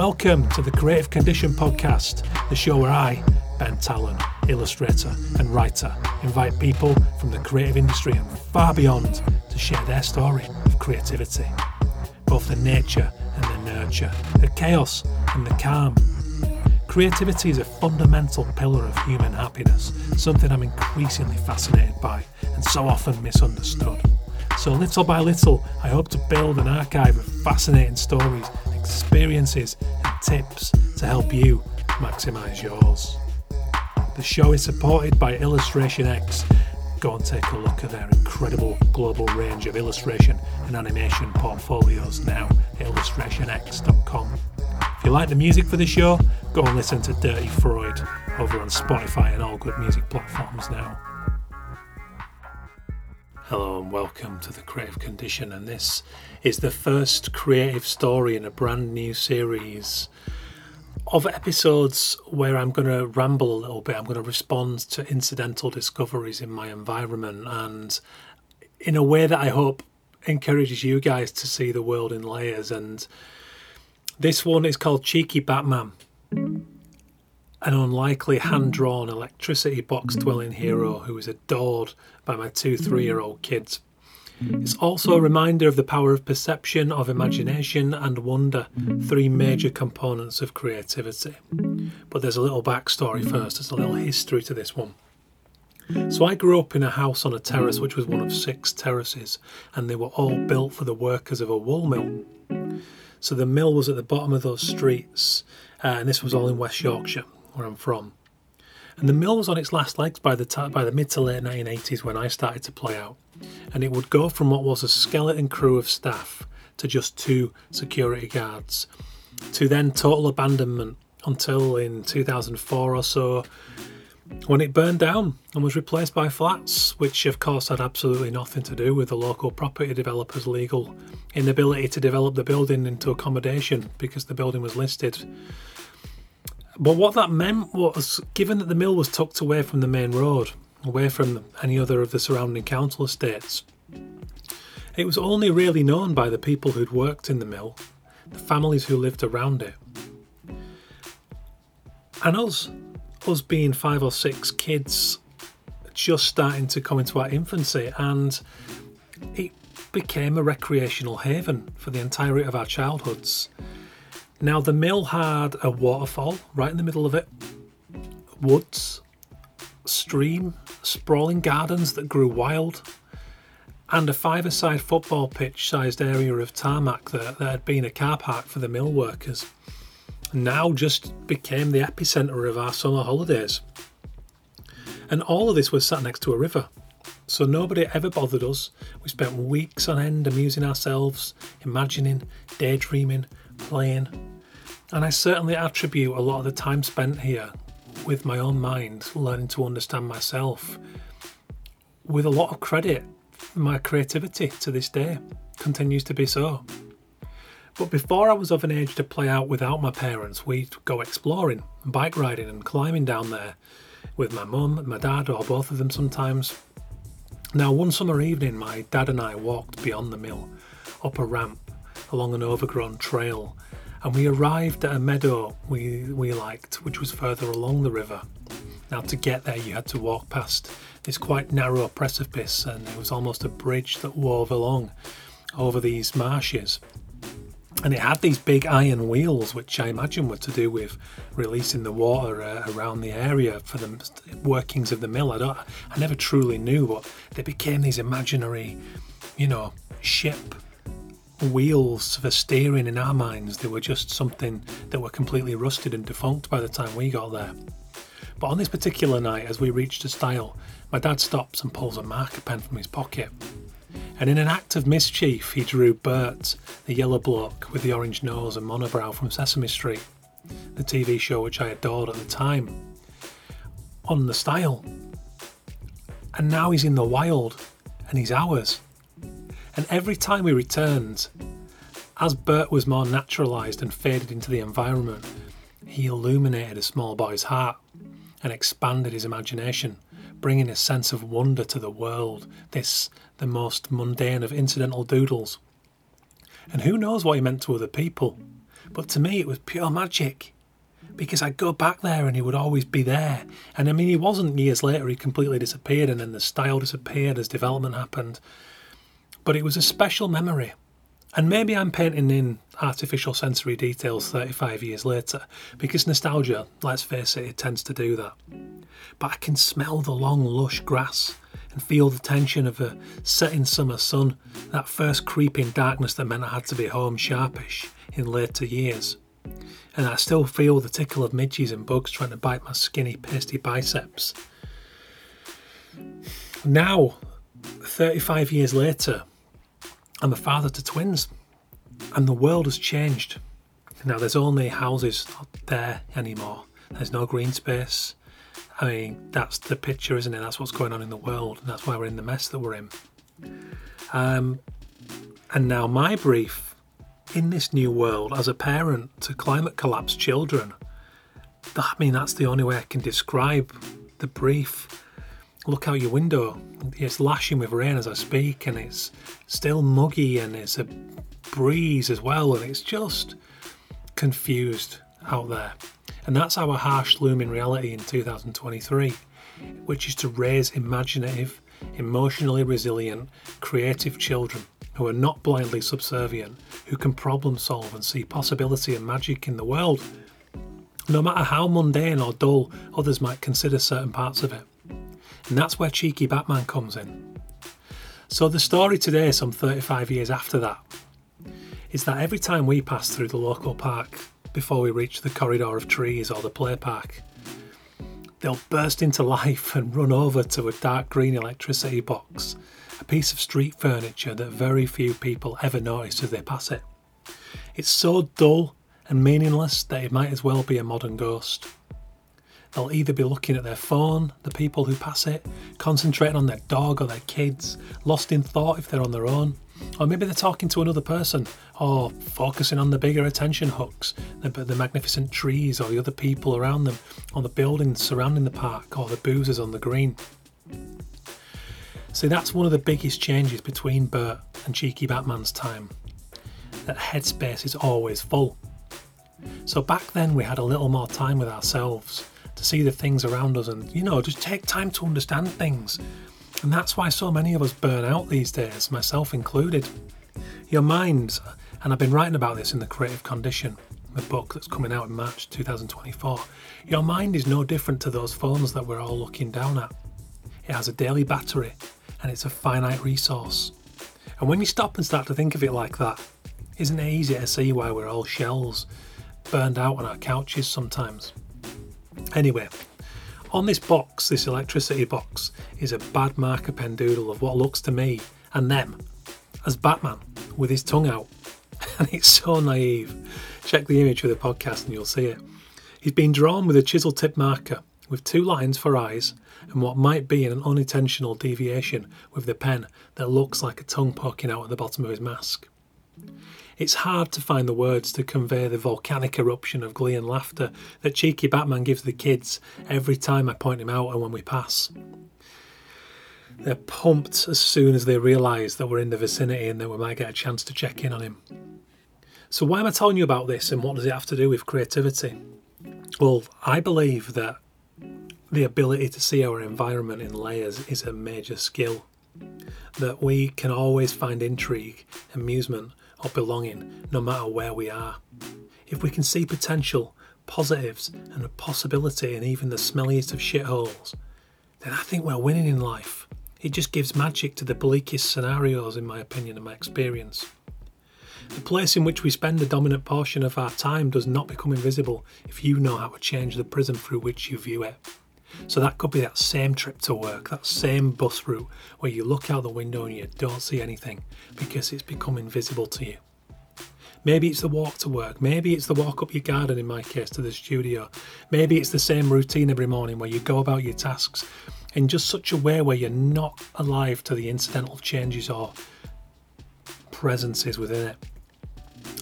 Welcome to the Creative Condition Podcast, the show where I, Ben Tallon, illustrator and writer, invite people from the creative industry and far beyond to share their story of creativity. Both the nature and the nurture, the chaos and the calm. Creativity is a fundamental pillar of human happiness, something I'm increasingly fascinated by and so often misunderstood. So, little by little, I hope to build an archive of fascinating stories, experiences, and tips to help you maximize yours. The show is supported by Illustration X. Go and take a look at their incredible global range of illustration and animation portfolios now at illustrationx.com. If you like the music for the show, go and listen to Dirty Freud over on Spotify and all good music platforms now. Hello and welcome to the Creative Condition, and this is the first creative story in a brand new series of episodes where I'm going to ramble a little bit. I'm going to respond to incidental discoveries in my environment and in a way that I hope encourages you guys to see the world in layers. And this one is called Cheeky Batman an unlikely hmm. hand drawn electricity box hmm. dwelling hero who is adored by my two hmm. three year old kids. It's also a reminder of the power of perception, of imagination, and wonder, three major components of creativity. But there's a little backstory first, there's a little history to this one. So I grew up in a house on a terrace which was one of six terraces, and they were all built for the workers of a wool mill. So the mill was at the bottom of those streets, uh, and this was all in West Yorkshire where I'm from. And the mill was on its last legs by the t- by the mid to late 1980s when I started to play out, and it would go from what was a skeleton crew of staff to just two security guards, to then total abandonment until in 2004 or so, when it burned down and was replaced by flats, which of course had absolutely nothing to do with the local property developer's legal inability to develop the building into accommodation because the building was listed but what that meant was, given that the mill was tucked away from the main road, away from any other of the surrounding council estates, it was only really known by the people who'd worked in the mill, the families who lived around it. And us, us being five or six kids just starting to come into our infancy, and it became a recreational haven for the entirety of our childhoods. Now, the mill had a waterfall right in the middle of it, woods, stream, sprawling gardens that grew wild, and a five a side football pitch sized area of tarmac that, that had been a car park for the mill workers. Now just became the epicentre of our summer holidays. And all of this was sat next to a river. So nobody ever bothered us. We spent weeks on end amusing ourselves, imagining, daydreaming, playing. And I certainly attribute a lot of the time spent here with my own mind, learning to understand myself, with a lot of credit. My creativity to this day continues to be so. But before I was of an age to play out without my parents, we'd go exploring, bike riding, and climbing down there with my mum, my dad, or both of them sometimes. Now, one summer evening, my dad and I walked beyond the mill, up a ramp, along an overgrown trail, and we arrived at a meadow we, we liked, which was further along the river. Now, to get there, you had to walk past this quite narrow precipice, and it was almost a bridge that wove along over these marshes. And it had these big iron wheels, which I imagine were to do with releasing the water uh, around the area for the workings of the mill. I, don't, I never truly knew, but they became these imaginary, you know, ship wheels for steering in our minds. They were just something that were completely rusted and defunct by the time we got there. But on this particular night, as we reached a stile, my dad stops and pulls a marker pen from his pocket. And in an act of mischief, he drew Bert, the yellow bloke with the orange nose and monobrow from Sesame Street, the TV show which I adored at the time, on the stile. And now he's in the wild, and he's ours. And every time we returned, as Bert was more naturalised and faded into the environment, he illuminated a small boy's heart and expanded his imagination, bringing a sense of wonder to the world, this, the most mundane of incidental doodles. And who knows what he meant to other people, But to me, it was pure magic because I'd go back there and he would always be there. And I mean, he wasn't years later, he completely disappeared and then the stile disappeared as development happened. But it was a special memory. And maybe I'm painting in artificial sensory details 35 years later because nostalgia, let's face it, it tends to do that. But I can smell the long, lush grass and feel the tension of a setting summer sun, that first creeping darkness that meant I had to be home sharpish in later years. And I still feel the tickle of midges and bugs trying to bite my skinny, pasty biceps. Now, 35 years later, I'm a father to twins, and the world has changed. Now, there's only houses there anymore. There's no green space. I mean, that's the picture, isn't it? That's what's going on in the world, and that's why we're in the mess that we're in. Um, and now, my brief in this new world as a parent to climate collapse children, I mean, that's the only way I can describe the brief. Look out your window. It's lashing with rain as I speak, and it's still muggy, and it's a breeze as well, and it's just confused out there. And that's our harsh looming reality in 2023, which is to raise imaginative, emotionally resilient, creative children who are not blindly subservient, who can problem solve and see possibility and magic in the world, no matter how mundane or dull others might consider certain parts of it. And that's where Cheeky Batman comes in. So, the story today, some 35 years after that, is that every time we pass through the local park before we reach the corridor of trees or the play park. They'll burst into life and run over to a dark green electricity box, a piece of street furniture that very few people ever notice as they pass it. It's so dull and meaningless that it might as well be a modern ghost. They'll either be looking at their phone, the people who pass it, concentrating on their dog or their kids, lost in thought if they're on their own, or maybe they're talking to another person, or focusing on the bigger attention hooks, the, the magnificent trees, or the other people around them, or the buildings surrounding the park, or the boozers on the green. See, that's one of the biggest changes between Bert and Cheeky Batman's time. That headspace is always full. So back then we had a little more time with ourselves to see the things around us and, you know, just take time to understand things and that's why so many of us burn out these days, myself included. Your mind, and I've been writing about this in The Creative Condition, the book that's coming out in March 2024, your mind is no different to those phones that we're all looking down at. It has a daily battery and it's a finite resource. And when you stop and start to think of it like that, isn't it easy to see why we're all shells, burned out on our couches sometimes? Anyway, on this box, this electricity box, is a bad marker pen doodle of what looks to me and them as Batman with his tongue out. And it's so naive. Check the image for the podcast and you'll see it. He's been drawn with a chisel tip marker with two lines for eyes and what might be an unintentional deviation with the pen that looks like a tongue poking out at the bottom of his mask. It's hard to find the words to convey the volcanic eruption of glee and laughter that cheeky Batman gives the kids every time I point him out and when we pass. They're pumped as soon as they realise that we're in the vicinity and that we might get a chance to check in on him. So, why am I telling you about this and what does it have to do with creativity? Well, I believe that the ability to see our environment in layers is a major skill. That we can always find intrigue, amusement, or belonging no matter where we are. If we can see potential, positives, and a possibility in even the smelliest of shitholes, then I think we're winning in life. It just gives magic to the bleakest scenarios, in my opinion and my experience. The place in which we spend the dominant portion of our time does not become invisible if you know how to change the prism through which you view it. So that could be that same trip to work, that same bus route where you look out the window and you don't see anything because it's become invisible to you. Maybe it's the walk to work. Maybe it's the walk up your garden, in my case, to the studio. Maybe it's the same routine every morning where you go about your tasks in just such a way where you're not alive to the incidental changes or presences within it.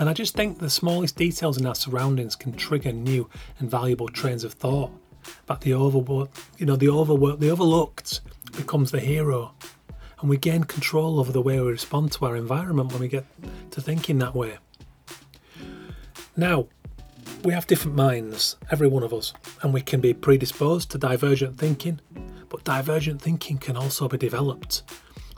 And I just think the smallest details in our surroundings can trigger new and valuable trains of thought but the overworked, you know, the overworked, the overlooked becomes the hero, and we gain control over the way we respond to our environment when we get to thinking that way. Now, we have different minds, every one of us, and we can be predisposed to divergent thinking, but divergent thinking can also be developed.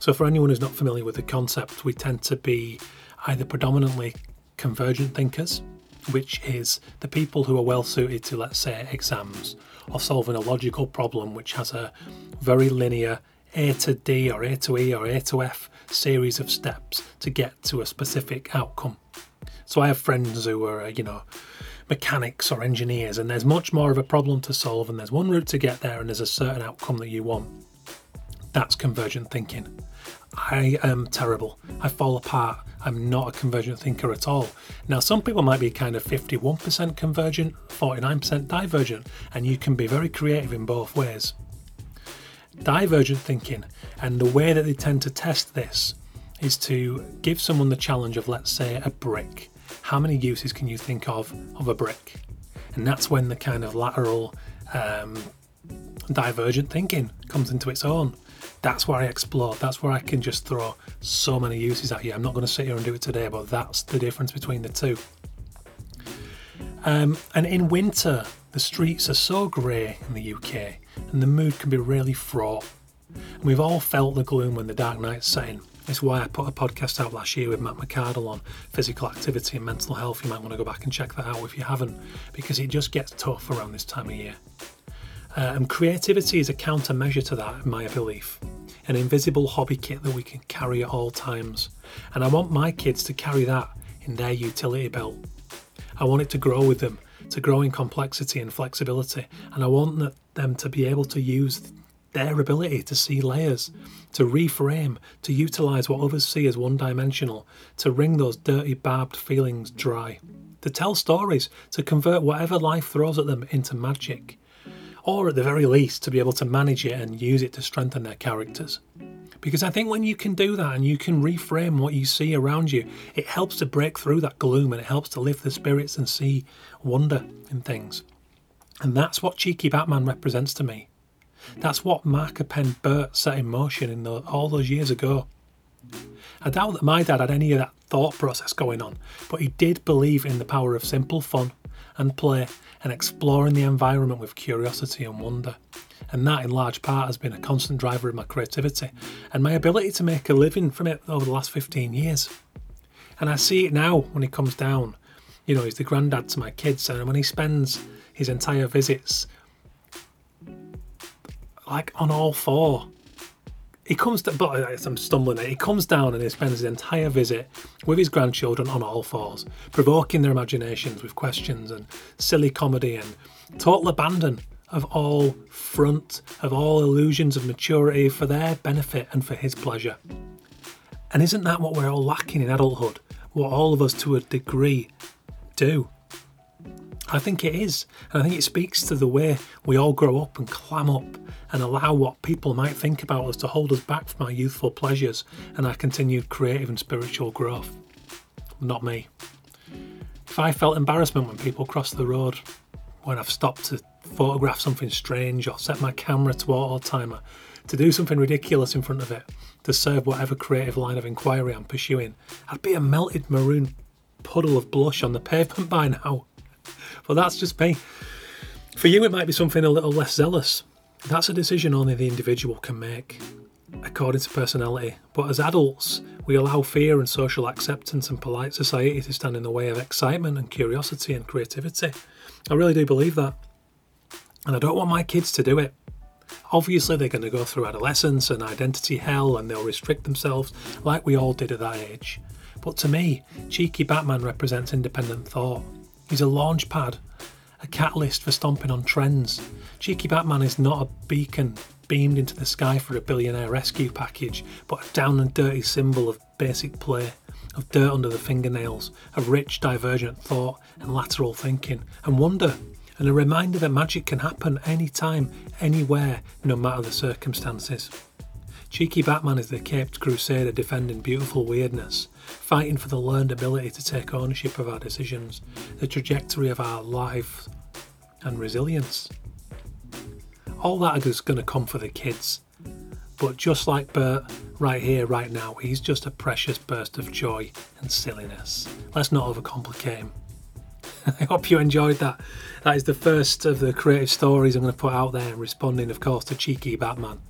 So, for anyone who's not familiar with the concept, we tend to be either predominantly convergent thinkers, which is the people who are well suited to, let's say, exams or solving a logical problem which has a very linear A to D or A to E or A to F series of steps to get to a specific outcome. So I have friends who are, you know, mechanics or engineers, and there's much more of a problem to solve, and there's one route to get there, and there's a certain outcome that you want. That's convergent thinking. I am terrible. I fall apart. I'm not a convergent thinker at all. Now, some people might be kind of 51% convergent, 49% divergent, and you can be very creative in both ways. Divergent thinking, and the way that they tend to test this is to give someone the challenge of, let's say, a brick. How many uses can you think of of a brick? And that's when the kind of lateral um, divergent thinking comes into its own that's where I explore. That's where I can just throw so many uses at you. I'm not going to sit here and do it today, but that's the difference between the two. Um, and in winter, the streets are so grey in the UK, and the mood can be really fraught. And we've all felt the gloom when the dark night's setting. It's why I put a podcast out last year with Matt McCardle on physical activity and mental health. You might want to go back and check that out if you haven't, because it just gets tough around this time of year. Uh, and creativity is a countermeasure to that, in my belief. An invisible hobby kit that we can carry at all times. And I want my kids to carry that in their utility belt. I want it to grow with them, to grow in complexity and flexibility. And I want them to be able to use their ability to see layers, to reframe, to utilize what others see as one dimensional, to wring those dirty, barbed feelings dry, to tell stories, to convert whatever life throws at them into magic or at the very least to be able to manage it and use it to strengthen their characters. Because I think when you can do that and you can reframe what you see around you, it helps to break through that gloom and it helps to lift the spirits and see wonder in things. And that's what Cheeky Batman represents to me. That's what Marker Pen Bert set in motion in the, all those years ago. I doubt that my dad had any of that thought process going on, but he did believe in the power of simple fun and play and exploring the environment with curiosity and wonder. And that, in large part, has been a constant driver of my creativity and my ability to make a living from it over the last 15 years. And I see it now when he comes down. You know, he's the granddad to my kids, and when he spends his entire visits like on all four he comes, to, but uh, I'm stumbling. He comes down and he spends his entire visit with his grandchildren on all fours, provoking their imaginations with questions and silly comedy and total abandon of all front, of all illusions of maturity for their benefit and for his pleasure. And isn't that what we're all lacking in adulthood? What all of us to a degree do? I think it is. And I think it speaks to the way we all grow up and clam up and allow what people might think about us to hold us back from our youthful pleasures and our continued creative and spiritual growth. Not me. If I felt embarrassment when people cross the road, when I've stopped to photograph something strange or set my camera to auto timer, to do something ridiculous in front of it, to serve whatever creative line of inquiry I'm pursuing, I'd be a melted maroon puddle of blush on the pavement by now. But that's just me. For you, it might be something a little less zealous, that's a decision only the individual can make, according to personality. But as adults, we allow fear and social acceptance and polite society to stand in the way of excitement and curiosity and creativity. I really do believe that. And I don't want my kids to do it. Obviously, they're going to go through adolescence and identity hell and they'll restrict themselves like we all did at that age. But to me, Cheeky Batman represents independent thought. He's a launch pad a catalyst for stomping on trends. Cheeky Batman is not a beacon beamed into the sky for a billionaire rescue package, but a down and dirty symbol of basic play, of dirt under the fingernails, of rich, divergent thought and lateral thinking, and wonder, and a reminder that magic can happen anytime, anywhere, no matter the circumstances. Cheeky Batman is the caped crusader defending beautiful weirdness, fighting for the learned ability to take ownership of our decisions, the trajectory of our life, and resilience. All that is going to come for the kids. But just like Bert, right here, right now, he's just a precious burst of joy and silliness. Let's not overcomplicate him. I hope you enjoyed that. That is the first of the creative stories I'm going to put out there, responding, of course, to Cheeky Batman.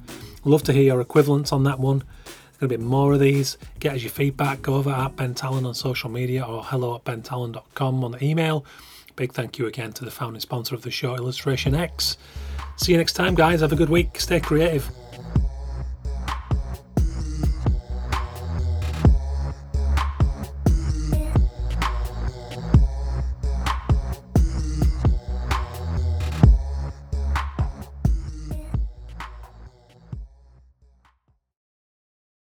Love to hear your equivalents on that one. There's going to be more of these. Get us your feedback. Go over at Ben Tallon on social media or hello at bentallon.com on the email. Big thank you again to the founding sponsor of the show, Illustration X. See you next time, guys. Have a good week. Stay creative.